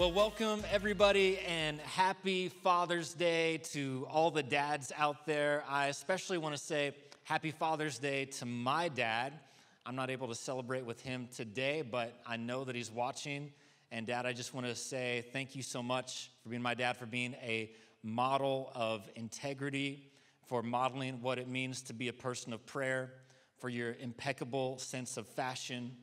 Well, welcome everybody and happy Father's Day to all the dads out there. I especially want to say happy Father's Day to my dad. I'm not able to celebrate with him today, but I know that he's watching. And dad, I just want to say thank you so much for being my dad, for being a model of integrity, for modeling what it means to be a person of prayer, for your impeccable sense of fashion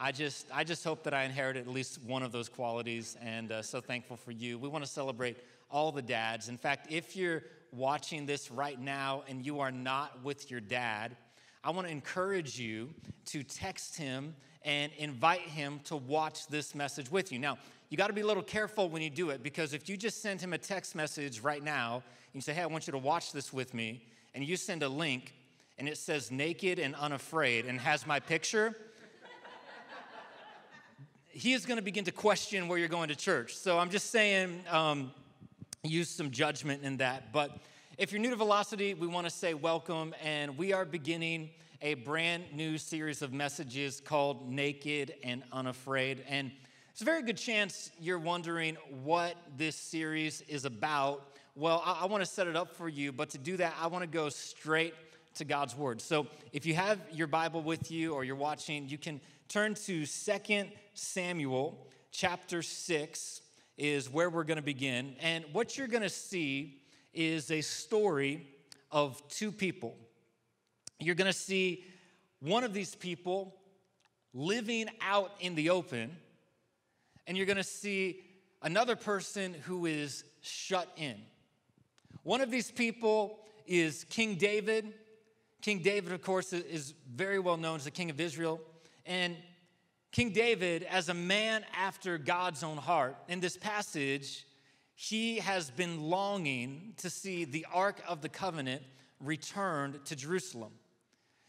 I just, I just hope that I inherited at least one of those qualities, and uh, so thankful for you. We want to celebrate all the dads. In fact, if you're watching this right now and you are not with your dad, I want to encourage you to text him and invite him to watch this message with you. Now, you got to be a little careful when you do it because if you just send him a text message right now and you say, Hey, I want you to watch this with me, and you send a link and it says naked and unafraid and has my picture he is going to begin to question where you're going to church. So I'm just saying, um, use some judgment in that. But if you're new to Velocity, we want to say welcome, and we are beginning a brand new series of messages called Naked and Unafraid. And it's a very good chance you're wondering what this series is about. Well, I, I want to set it up for you, but to do that, I want to go straight to God's Word. So if you have your Bible with you or you're watching, you can turn to Second Samuel chapter 6 is where we're going to begin. And what you're going to see is a story of two people. You're going to see one of these people living out in the open, and you're going to see another person who is shut in. One of these people is King David. King David, of course, is very well known as the king of Israel. And King David, as a man after God's own heart, in this passage, he has been longing to see the Ark of the Covenant returned to Jerusalem.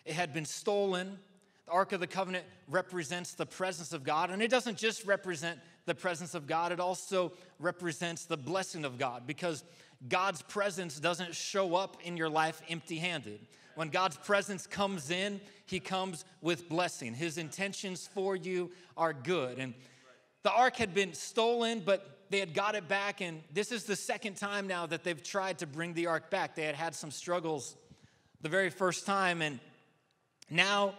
It had been stolen. The Ark of the Covenant represents the presence of God, and it doesn't just represent the presence of God, it also represents the blessing of God because God's presence doesn't show up in your life empty handed. When God's presence comes in, He comes with blessing. His intentions for you are good. And the ark had been stolen, but they had got it back. And this is the second time now that they've tried to bring the ark back. They had had some struggles the very first time, and now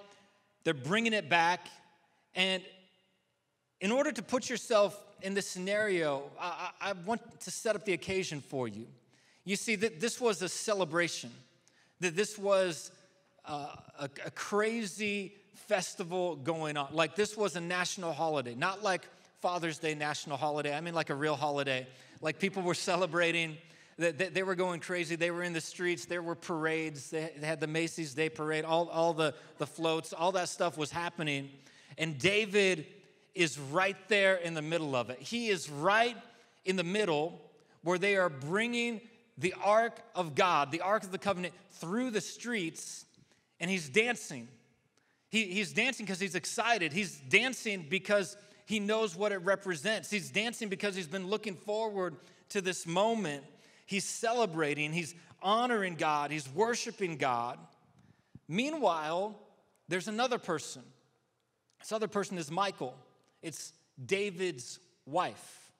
they're bringing it back. And in order to put yourself in this scenario, I, I want to set up the occasion for you. You see, that this was a celebration that this was uh, a, a crazy festival going on. Like this was a national holiday, not like Father's Day national holiday. I mean, like a real holiday. Like people were celebrating. They, they were going crazy. They were in the streets. There were parades. They had the Macy's Day Parade. All, all the, the floats. All that stuff was happening. And David is right there in the middle of it. He is right in the middle where they are bringing the ark of God, the ark of the covenant, through the streets, and he's dancing. He, he's dancing because he's excited. He's dancing because he knows what it represents. He's dancing because he's been looking forward to this moment. He's celebrating, he's honoring God, he's worshiping God. Meanwhile, there's another person. This other person is Michal. It's David's wife.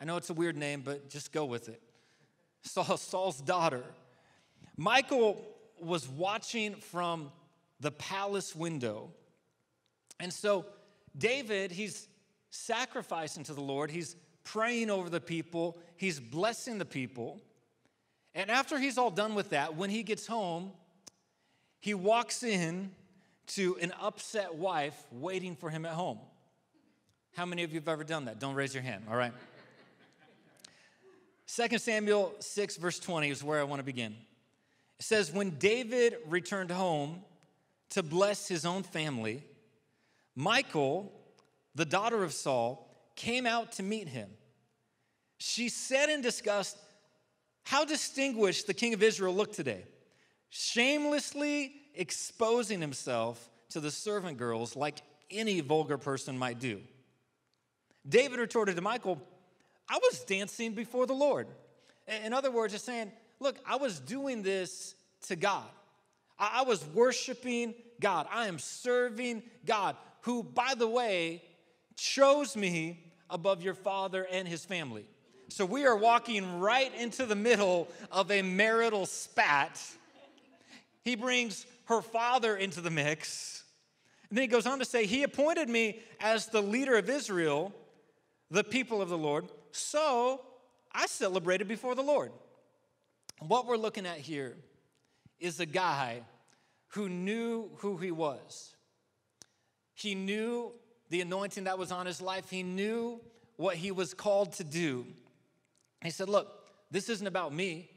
I know it's a weird name, but just go with it. Saul, Saul's daughter. Michal was watching from the palace window. And so David, he's sacrificing to the Lord, he's praying over the people, he's blessing the people. And after he's all done with that, when he gets home, he walks in to an upset wife waiting for him at home. How many of you have ever done that? Don't raise your hand, all right? 2 Samuel 6, verse 20 is where I want to begin. It says, When David returned home to bless his own family, Michal, the daughter of Saul, came out to meet him. She said in disgust, How distinguished the king of Israel looked today, shamelessly exposing himself to the servant girls like any vulgar person might do. David retorted to Michal, I was dancing before the Lord. In other words, it's saying, look, I was doing this to God. I was worshiping God. I am serving God, who, by the way, chose me above your father and his family. So we are walking right into the middle of a marital spat. He brings her father into the mix. And then he goes on to say, He appointed me as the leader of Israel, the people of the Lord. So I celebrated before the Lord. What we're looking at here is a guy who knew who he was. He knew the anointing that was on his life, he knew what he was called to do. He said, Look, this isn't about me.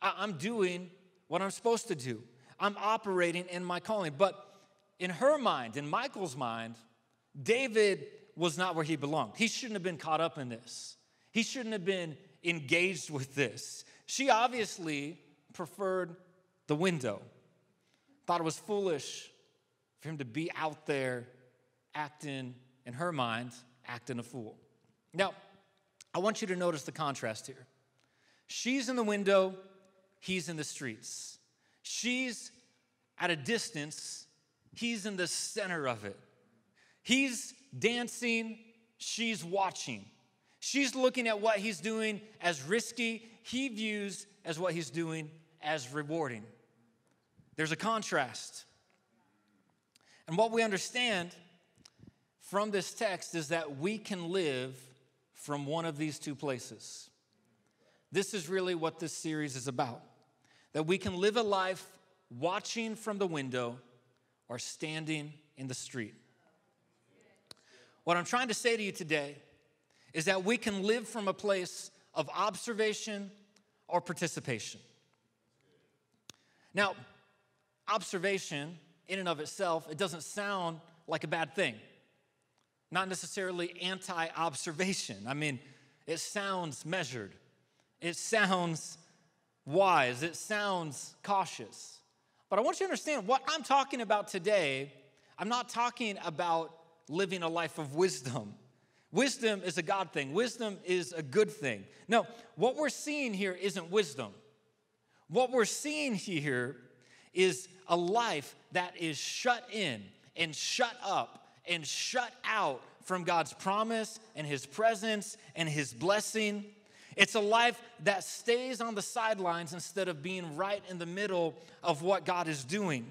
I- am doing what I'm supposed to do, I'm operating in my calling. But in her mind, in Michal's mind, David was not where he belonged. He shouldn't have been caught up in this, he shouldn't have been engaged with this. She obviously preferred the window, thought it was foolish for him to be out there acting, in her mind, acting a fool. Now, I want you to notice the contrast here. She's in the window, he's in the streets. She's at a distance, he's in the center of it. He's dancing, she's watching. She's looking at what he's doing as risky, he views as what he's doing as rewarding. There's a contrast. And what we understand from this text is that we can live from one of these two places. This is really what this series is about that we can live a life watching from the window or standing in the street. What I'm trying to say to you today is that we can live from a place of observation or participation. Now, observation in and of itself, it doesn't sound like a bad thing not necessarily anti observation. I mean, it sounds measured, it sounds wise, it sounds cautious. But I want you to understand what I'm talking about today. I'm not talking about living a life of wisdom. Wisdom is a God thing, wisdom is a good thing. No, what we're seeing here isn't wisdom. What we're seeing here is a life that is shut in and shut up and shut out from God's promise and His presence and His blessing. It's a life that stays on the sidelines instead of being right in the middle of what God is doing.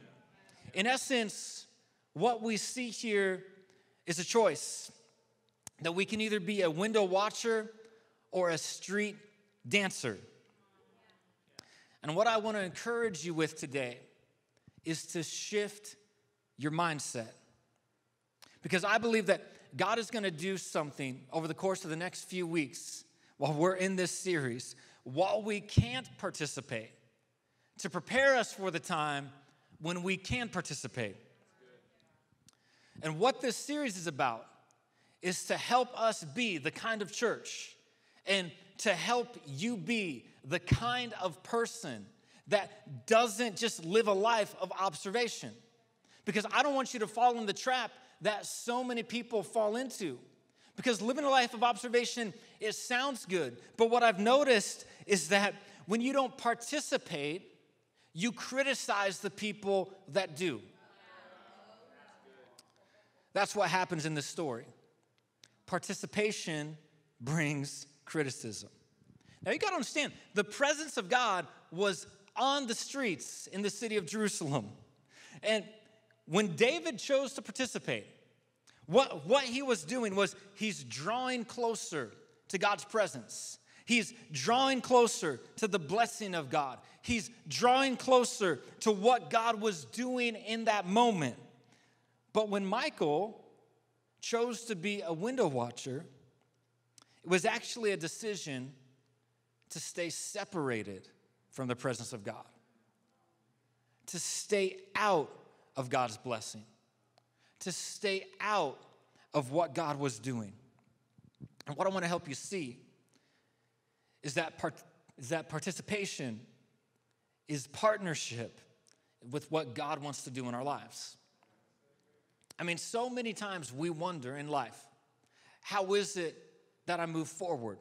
In essence, what we see here is a choice that we can either be a window watcher or a street dancer. And what I want to encourage you with today is to shift your mindset. Because I believe that God is going to do something over the course of the next few weeks while we're in this series, while we can't participate, to prepare us for the time when we can participate. And what this series is about is to help us be the kind of church and to help you be the kind of person that doesn't just live a life of observation. Because I don't want you to fall in the trap that so many people fall into. Because living a life of observation, it sounds good. But what I've noticed is that when you don't participate, you criticize the people that do. That's what happens in this story. Participation brings criticism. Now you got to understand, the presence of God was on the streets in the city of Jerusalem. And when David chose to participate, what, what he was doing was he's drawing closer to God's presence. He's drawing closer to the blessing of God. He's drawing closer to what God was doing in that moment. But when Michal chose to be a window watcher, it was actually a decision to stay separated from the presence of God, to stay out of God's blessing, to stay out of what God was doing. And what I want to help you see is that, part, is that participation is partnership with what God wants to do in our lives. I mean, so many times we wonder in life, how is it that I move forward?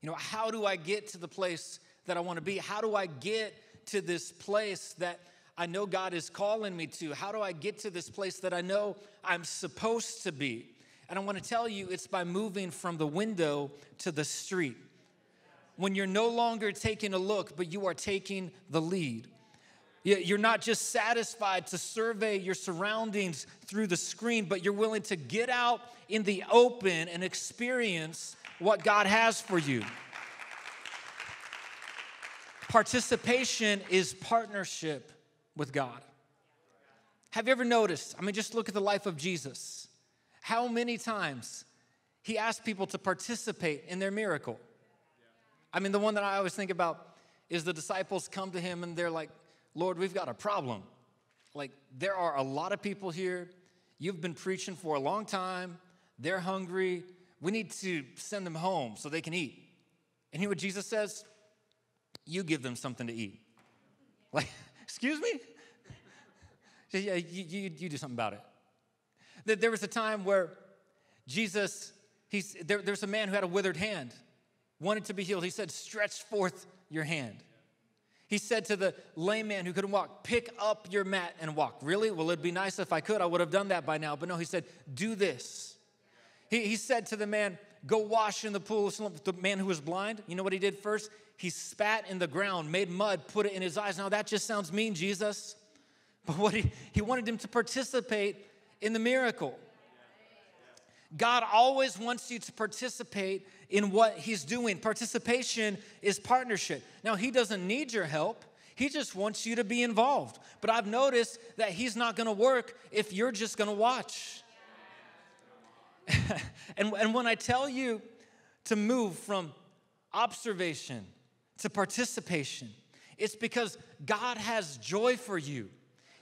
You know, how do I get to the place that I want to be? How do I get to this place that I know God is calling me to? How do I get to this place that I know I'm supposed to be? And I want to tell you, it's by moving from the window to the street. When you're no longer taking a look, but you are taking the lead. You're not just satisfied to survey your surroundings through the screen, but you're willing to get out in the open and experience what God has for you. Participation is partnership with God. Have you ever noticed? I mean, just look at the life of Jesus. How many times he asked people to participate in their miracle? I mean, the one that I always think about is the disciples come to him and they're like, Lord, we've got a problem. Like, there are a lot of people here. You've been preaching for a long time. They're hungry. We need to send them home so they can eat. And you know what Jesus says? You give them something to eat. Like, excuse me? Yeah, you, you, you do something about it. There was a time where Jesus, he's, there, there's a man who had a withered hand, wanted to be healed. He said, Stretch forth your hand. He said to the lame man who couldn't walk, Pick up your mat and walk. Really? Well, it'd be nice if I could. I would have done that by now. But no, he said, Do this. He, he said to the man, Go wash in the pool. The man who was blind, you know what he did first? He spat in the ground, made mud, put it in his eyes. Now that just sounds mean, Jesus. But what he, he wanted him to participate in the miracle. God always wants you to participate in what He's doing. Participation is partnership. Now, He doesn't need your help, He just wants you to be involved. But I've noticed that He's not gonna work if you're just gonna watch. and, and when I tell you to move from observation to participation, it's because God has joy for you.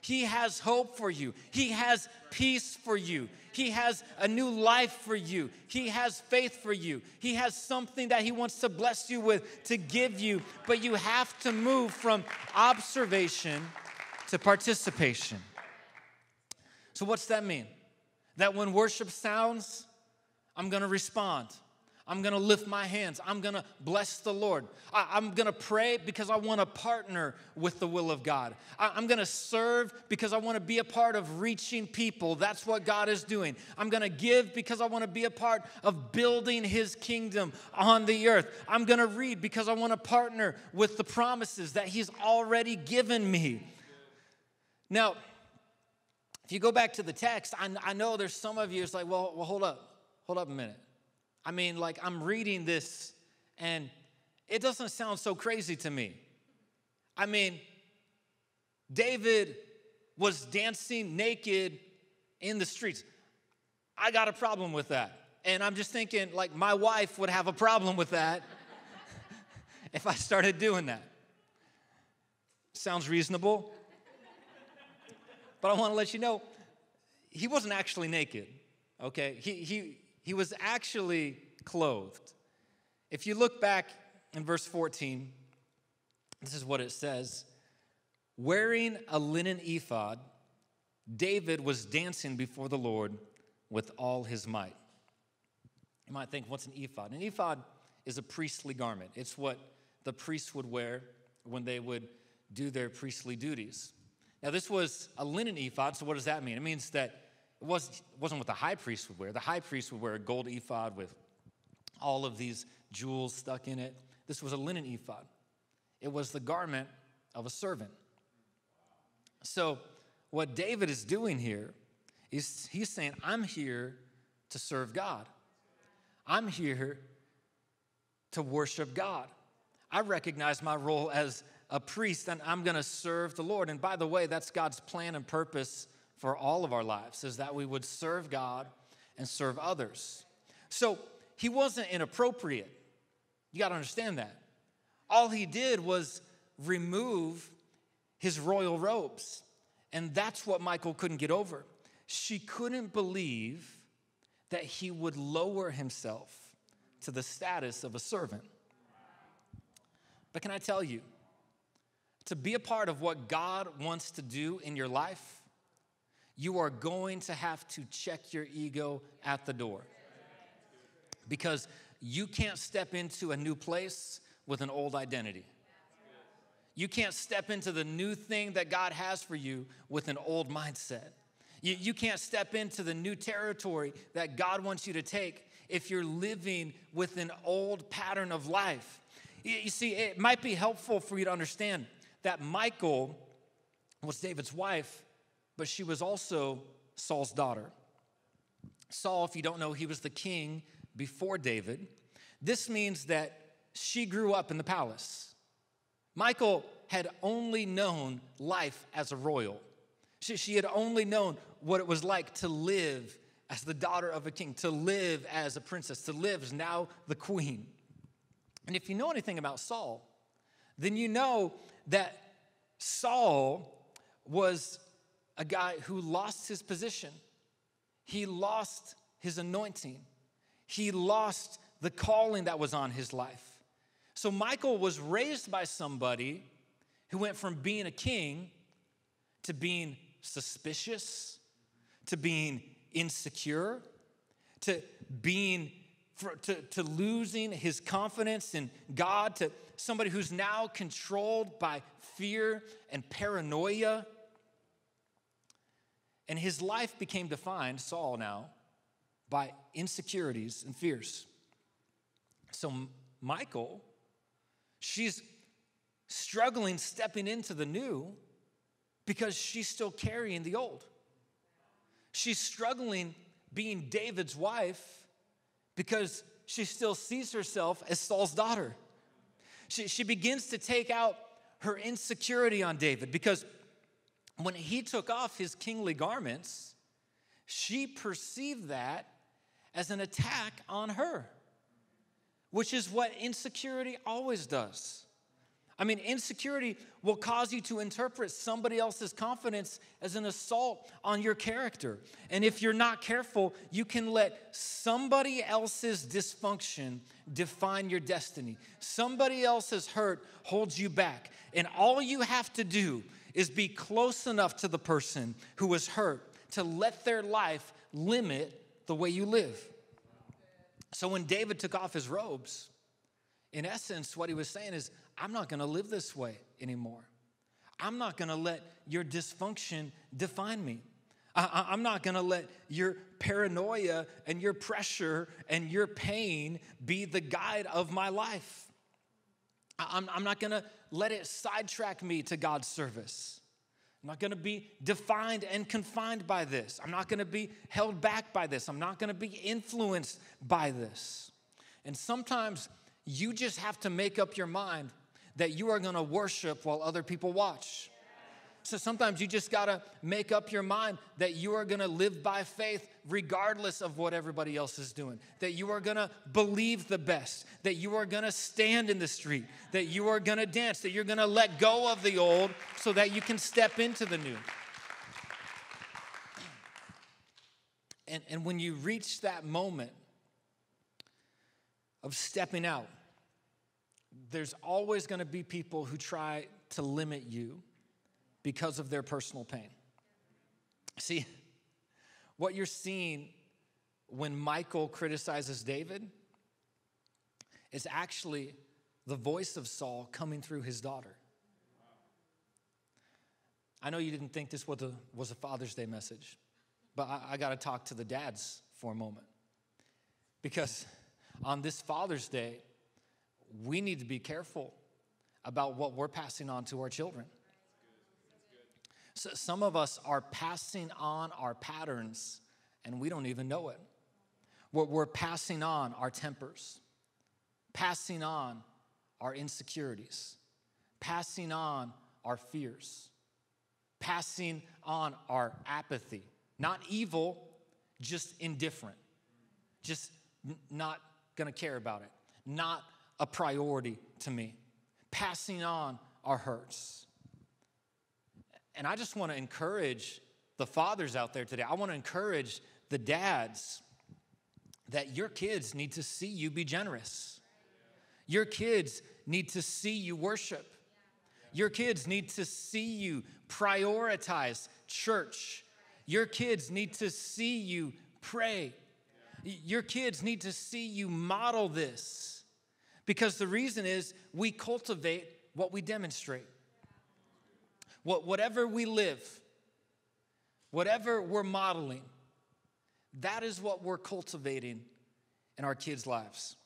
He has hope for you. He has peace for you. He has a new life for you. He has faith for you. He has something that He wants to bless you with, to give you. But you have to move from observation to participation. So, what's that mean? That when worship sounds, I'm gonna respond. I'm gonna lift my hands. I'm gonna bless the Lord. I, am gonna pray because I wanna partner with the will of God. I, I'm gonna serve because I wanna be a part of reaching people. That's what God is doing. I'm gonna give because I wanna be a part of building His kingdom on the earth. I'm gonna read because I wanna partner with the promises that He's already given me. Now, if you go back to the text, I, I know there's some of you, it's like, well, well, hold up, hold up a minute. I mean, like, I'm reading this and it doesn't sound so crazy to me. I mean, David was dancing naked in the streets. I got a problem with that. And I'm just thinking, like, my wife would have a problem with that if I started doing that. Sounds reasonable. But I want to let you know, he wasn't actually naked, okay? He, he, he was actually clothed. If you look back in verse 14, this is what it says Wearing a linen ephod, David was dancing before the Lord with all his might. You might think, what's an ephod? An ephod is a priestly garment, it's what the priests would wear when they would do their priestly duties. Now, this was a linen ephod, so what does that mean? It means that it was, wasn't what the high priest would wear. The high priest would wear a gold ephod with all of these jewels stuck in it. This was a linen ephod, it was the garment of a servant. So, what David is doing here is he's saying, I'm here to serve God. I'm here to worship God. I recognize my role as a priest and I'm going to serve the Lord. And by the way, that's God's plan and purpose for all of our lives is that we would serve God and serve others. So he wasn't inappropriate. You got to understand that. All he did was remove his royal robes. And that's what Michal couldn't get over. She couldn't believe that he would lower himself to the status of a servant. But can I tell you, to be a part of what God wants to do in your life, you are going to have to check your ego at the door. Because you can't step into a new place with an old identity. You can't step into the new thing that God has for you with an old mindset. You, you can't step into the new territory that God wants you to take if you're living with an old pattern of life. You, you see, it might be helpful for you to understand that Michal was David's wife, but she was also Saul's daughter. Saul, if you don't know, he was the king before David. This means that she grew up in the palace. Michal had only known life as a royal. She, she had only known what it was like to live as the daughter of a king, to live as a princess, to live as now the queen. And if you know anything about Saul, then you know that Saul was a guy who lost his position. He lost his anointing. He lost the calling that was on his life. So Michal was raised by somebody who went from being a king to being suspicious, to being insecure, to being for, to, to losing his confidence in God, to somebody who's now controlled by fear and paranoia. And his life became defined, Saul now, by insecurities and fears. So, Michal, she's struggling stepping into the new because she's still carrying the old. She's struggling being David's wife because she still sees herself as Saul's daughter. She, she begins to take out her insecurity on David because when he took off his kingly garments, she perceived that as an attack on her, which is what insecurity always does. I mean, insecurity will cause you to interpret somebody else's confidence as an assault on your character. And if you're not careful, you can let somebody else's dysfunction define your destiny. Somebody else's hurt holds you back. And all you have to do is be close enough to the person who was hurt to let their life limit the way you live. So when David took off his robes, in essence, what he was saying is, I'm not gonna live this way anymore. I'm not gonna let your dysfunction define me. I, am not gonna let your paranoia and your pressure and your pain be the guide of my life. I'm, I'm not gonna let it sidetrack me to God's service. I'm not gonna be defined and confined by this. I'm not gonna be held back by this. I'm not gonna be influenced by this. And sometimes you just have to make up your mind that you are gonna worship while other people watch. So sometimes you just gotta make up your mind that you are gonna live by faith regardless of what everybody else is doing. That you are gonna believe the best. That you are gonna stand in the street. That you are gonna dance. That you're gonna let go of the old so that you can step into the new. And, and when you reach that moment of stepping out, there's always gonna be people who try to limit you because of their personal pain. See, what you're seeing when Michal criticizes David is actually the voice of Saul coming through his daughter. I know you didn't think this was a, was a Father's Day message, but I, I got to talk to the dads for a moment. Because on this Father's Day, we need to be careful about what we're passing on to our children. So some of us are passing on our patterns and we don't even know it. We're, we're passing on our tempers, passing on our insecurities, passing on our fears, passing on our apathy. Not evil, just indifferent, just n- not gonna care about it, not a priority to me. Passing on our hurts. And I just want to encourage the fathers out there today. I want to encourage the dads that your kids need to see you be generous. Your kids need to see you worship. Your kids need to see you prioritize church. Your kids need to see you pray. Your kids need to see you model this because the reason is we cultivate what we demonstrate. What, whatever we live, whatever we're modeling, that is what we're cultivating in our kids' lives.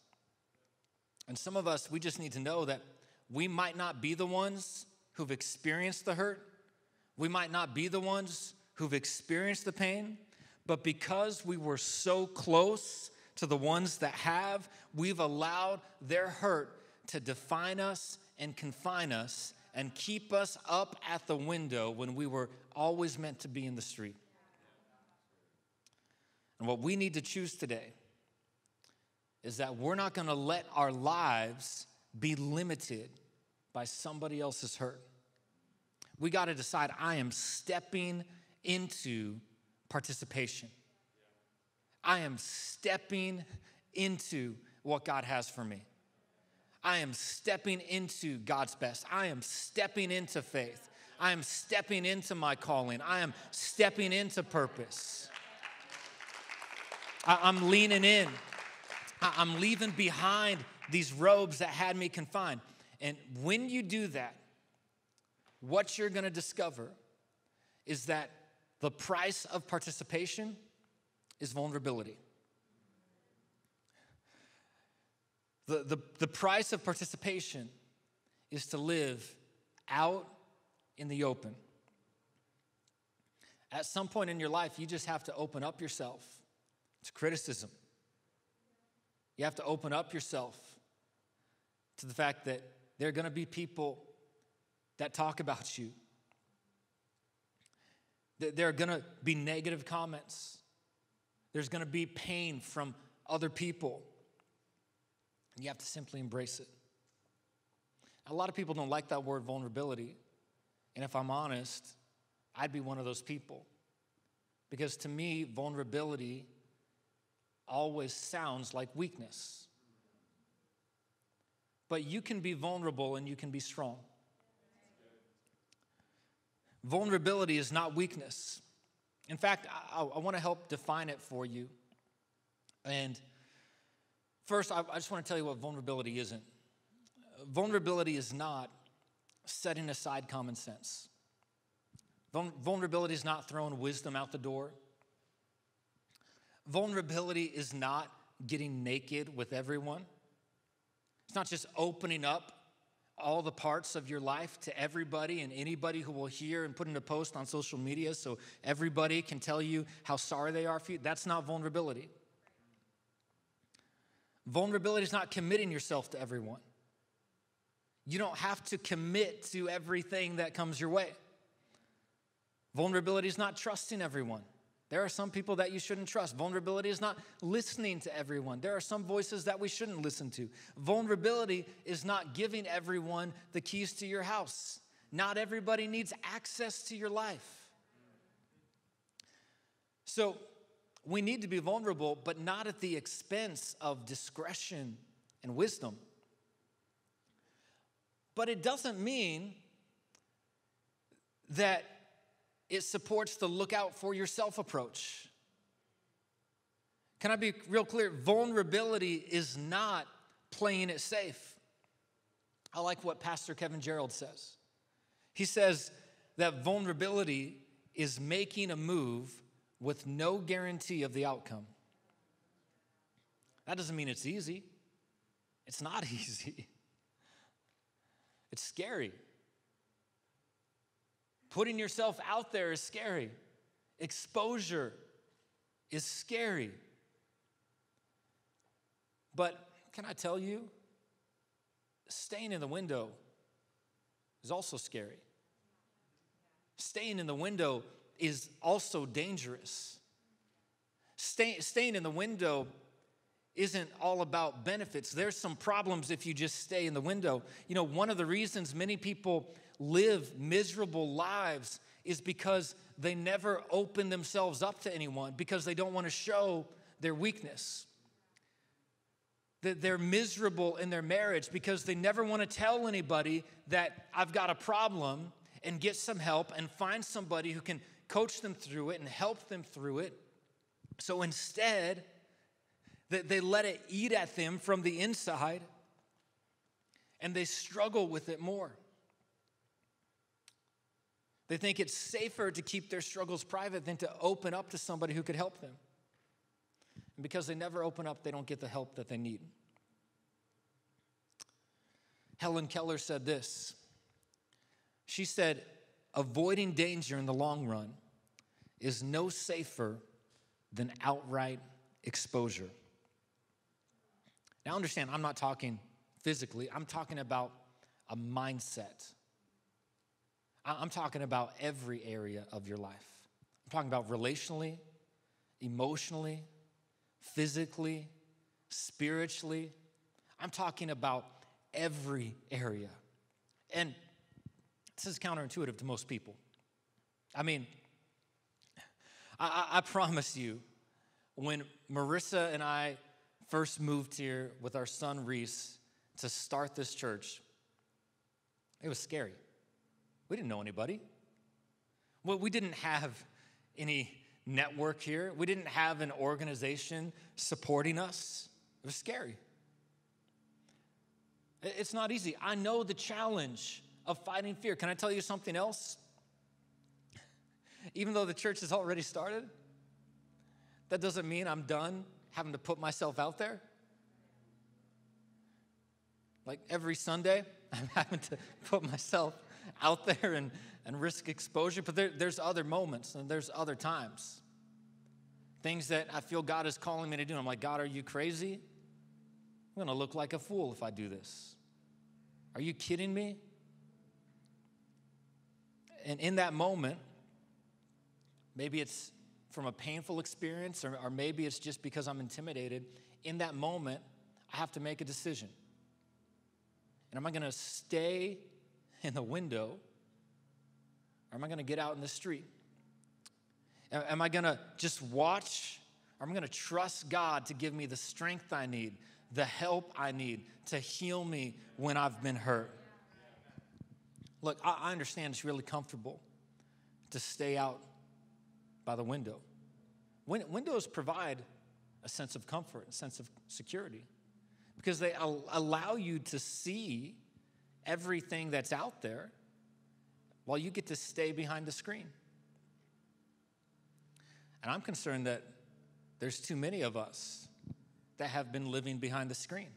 And some of us, we just need to know that we might not be the ones who've experienced the hurt, we might not be the ones who've experienced the pain, but because we were so close to the ones that have, we've allowed their hurt to define us and confine us and keep us up at the window when we were always meant to be in the street. And what we need to choose today is that we're not to let our lives be limited by somebody else's hurt. We got to decide I am stepping into participation. I am stepping into what God has for me. I am stepping into God's best. I am stepping into faith. I am stepping into my calling. I am stepping into purpose. I, am leaning in. I, I'm leaving behind these robes that had me confined. And when you do that, what you're gonna discover is that the price of participation is vulnerability. The, the, the price of participation is to live out in the open. At some point in your life, you just have to open up yourself to criticism. You have to open up yourself to the fact that there are going to be people that talk about you. There are going to be negative comments. There's going to be pain from other people. You have to simply embrace it. A lot of people don't like that word vulnerability. And if I'm honest, I'd be one of those people. Because to me, vulnerability always sounds like weakness. But you can be vulnerable and you can be strong. Vulnerability is not weakness. In fact, I, I want to help define it for you. And first, I, I just want to tell you what vulnerability isn't. Vulnerability is not setting aside common sense. Vulnerability is not throwing wisdom out the door. Vulnerability is not getting naked with everyone. It's not just opening up all the parts of your life to everybody and anybody who will hear and put in a post on social media so everybody can tell you how sorry they are for you. That's not vulnerability. Vulnerability is not committing yourself to everyone. You don't have to commit to everything that comes your way. Vulnerability is not trusting everyone. There are some people that you shouldn't trust. Vulnerability is not listening to everyone. There are some voices that we shouldn't listen to. Vulnerability is not giving everyone the keys to your house. Not everybody needs access to your life. So we need to be vulnerable, but not at the expense of discretion and wisdom. But it doesn't mean that it supports the look out for yourself approach. Can I be real clear? Vulnerability is not playing it safe. I like what Pastor Kevin Gerald says. He says that vulnerability is making a move with no guarantee of the outcome. That doesn't mean it's easy. It's not easy. It's scary. Putting yourself out there is scary. Exposure is scary. But can I tell you, staying in the window is also scary. Staying in the window is also dangerous. Stay, staying in the window isn't all about benefits. There's some problems if you just stay in the window. You know, one of the reasons many people live miserable lives is because they never open themselves up to anyone because they don't want to show their weakness. That they're miserable in their marriage because they never want to tell anybody that I've got a problem and get some help and find somebody who can coach them through it and help them through it. So instead, they let it eat at them from the inside and they struggle with it more. They think it's safer to keep their struggles private than to open up to somebody who could help them. And because they never open up, they don't get the help that they need. Helen Keller said this. She said, avoiding danger in the long run is no safer than outright exposure. Now, understand, I'm not talking physically, I'm talking about a mindset. I'm talking about every area of your life. I'm talking about relationally, emotionally, physically, spiritually. I'm talking about every area. And this is counterintuitive to most people. I mean, I, I, promise you, when Marissa and I first moved here with our son Reese to start this church, it was scary. We didn't know anybody. Well, we didn't have any network here. We didn't have an organization supporting us. It was scary. It's not easy. I know the challenge of fighting fear. Can I tell you something else? Even though the church has already started, that doesn't mean I'm done having to put myself out there. Like every Sunday, I'm having to put myself out there and, and risk exposure. But there, there's other moments and there's other times. Things that I feel God is calling me to do. I'm like, God, are you crazy? I'm to look like a fool if I do this. Are you kidding me? And in that moment, maybe it's from a painful experience, or, or maybe it's just because I'm intimidated. In that moment, I have to make a decision. And am I going to stay in the window or am I going to get out in the street? Am I going to just watch or am I going to trust God to give me the strength I need, the help I need to heal me when I've been hurt? Look, I understand it's really comfortable to stay out by the window. Windows provide a sense of comfort, a sense of security, because they allow you to see everything that's out there while you get to stay behind the screen. And I'm concerned that there's too many of us that have been living behind the screen.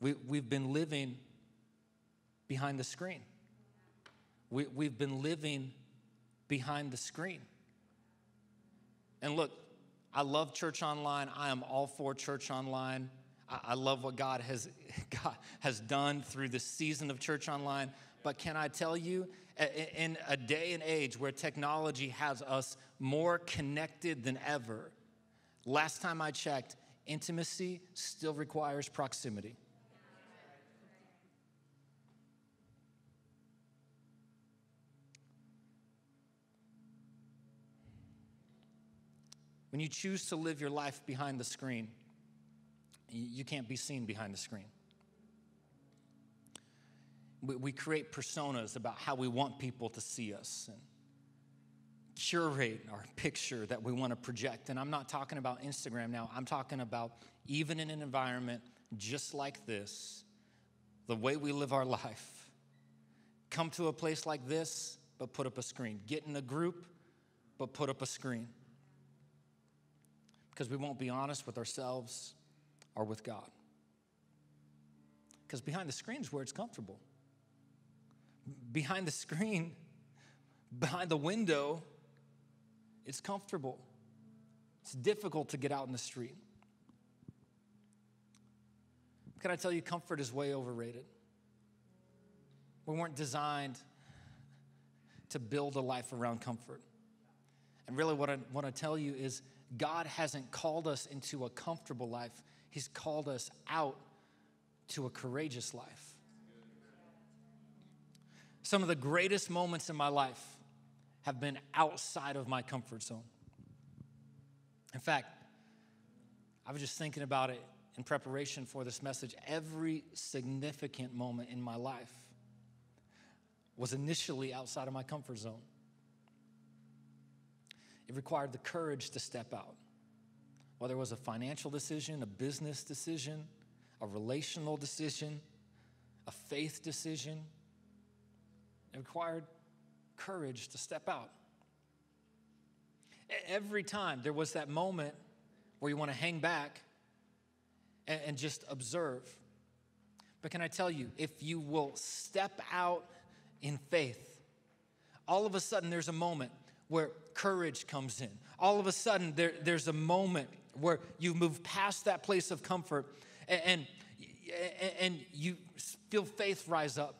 We, we've been living behind the screen. We, we've been living behind the screen. And look, I love church online. I am all for church online. I love what God has, God has done through the season of Church Online. But can I tell you, in a day and age where technology has us more connected than ever, last time I checked, intimacy still requires proximity. When you choose to live your life behind the screen, you can't be seen behind the screen. We, we create personas about how we want people to see us and curate our picture that we want to project. And I'm not talking about Instagram now, I'm talking about even in an environment just like this, the way we live our life. Come to a place like this, but put up a screen. Get in a group, but put up a screen. Because we won't be honest with ourselves or with God. Because behind the screen is where it's comfortable. Behind the screen, behind the window, it's comfortable. It's difficult to get out in the street. Can I tell you, comfort is way overrated? We weren't designed to build a life around comfort. And really, what I want to tell you is God hasn't called us into a comfortable life, He's called us out to a courageous life. Some of the greatest moments in my life have been outside of my comfort zone. In fact, I was just thinking about it in preparation for this message. Every significant moment in my life was initially outside of my comfort zone. It required the courage to step out whether it was a financial decision, a business decision, a relational decision, a faith decision. It required courage to step out. Every time there was that moment where you want to hang back and, and just observe. But can I tell you, if you will step out in faith, all of a sudden there's a moment where courage comes in. All of a sudden there, there's a moment where you move past that place of comfort and, and, and you feel faith rise up.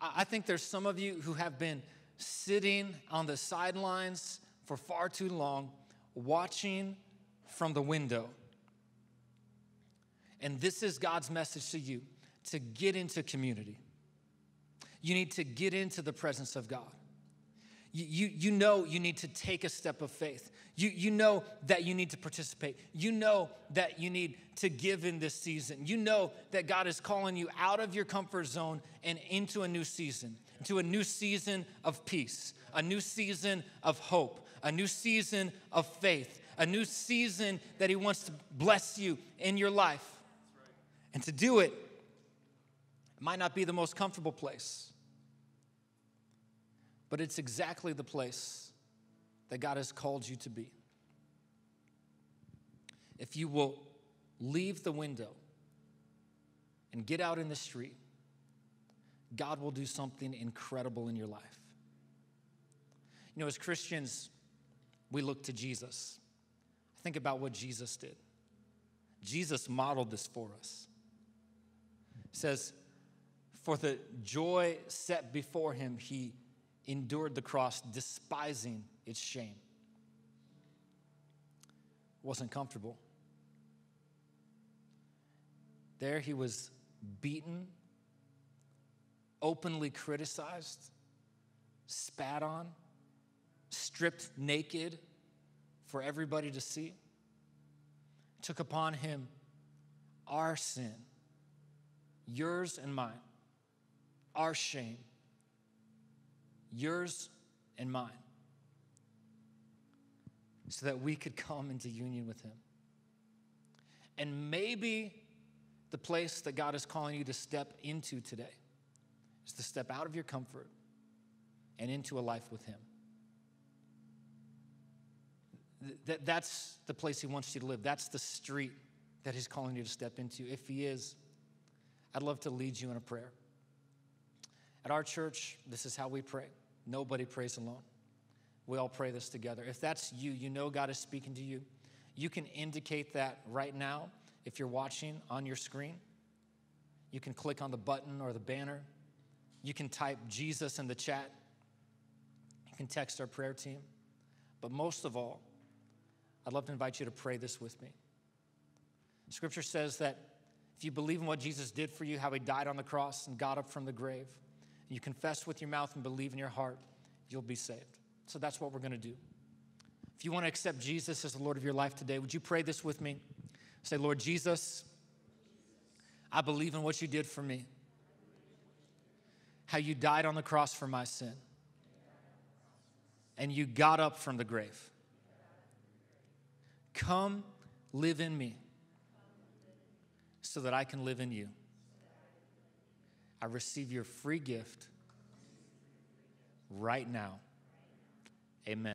I think there's some of you who have been sitting on the sidelines for far too long, watching from the window. And this is God's message to you to get into community. You need to get into the presence of God. You, you, you know you need to take a step of faith. You, you know that you need to participate. You know that you need to give in this season. You know that God is calling you out of your comfort zone and into a new season, into a new season of peace, a new season of hope, a new season of faith, a new season that He wants to bless you in your life. And to do it, it might not be the most comfortable place, but it's exactly the place that God has called you to be. If you will leave the window and get out in the street, God will do something incredible in your life. You know, as Christians, we look to Jesus. Think about what Jesus did. Jesus modeled this for us. It says, For the joy set before him, he endured the cross, despising its shame. Wasn't comfortable. There he was beaten, openly criticized, spat on, stripped naked for everybody to see. Took upon him our sin, yours and mine, our shame, yours and mine, so that we could come into union with him. And maybe the place that God is calling you to step into today is to step out of your comfort and into a life with him. That, that's the place He wants you to live. That's the street that He's calling you to step into. If He is, I'd love to lead you in a prayer. At our church, this is how we pray nobody prays alone. We all pray this together. If that's you, you know God is speaking to you, you can indicate that right now if you're watching on your screen. You can click on the button or the banner. You can type Jesus in the chat. You can text our prayer team. But most of all, I'd love to invite you to pray this with me. Scripture says that if you believe in what Jesus did for you, how he died on the cross and got up from the grave, you confess with your mouth and believe in your heart, you'll be saved. So that's what we're going to do. If you want to accept Jesus as the Lord of your life today, would you pray this with me? Say, Lord Jesus, I believe in what you did for me, how you died on the cross for my sin, and you got up from the grave. Come live in me so that I can live in you. I receive your free gift right now. Amen.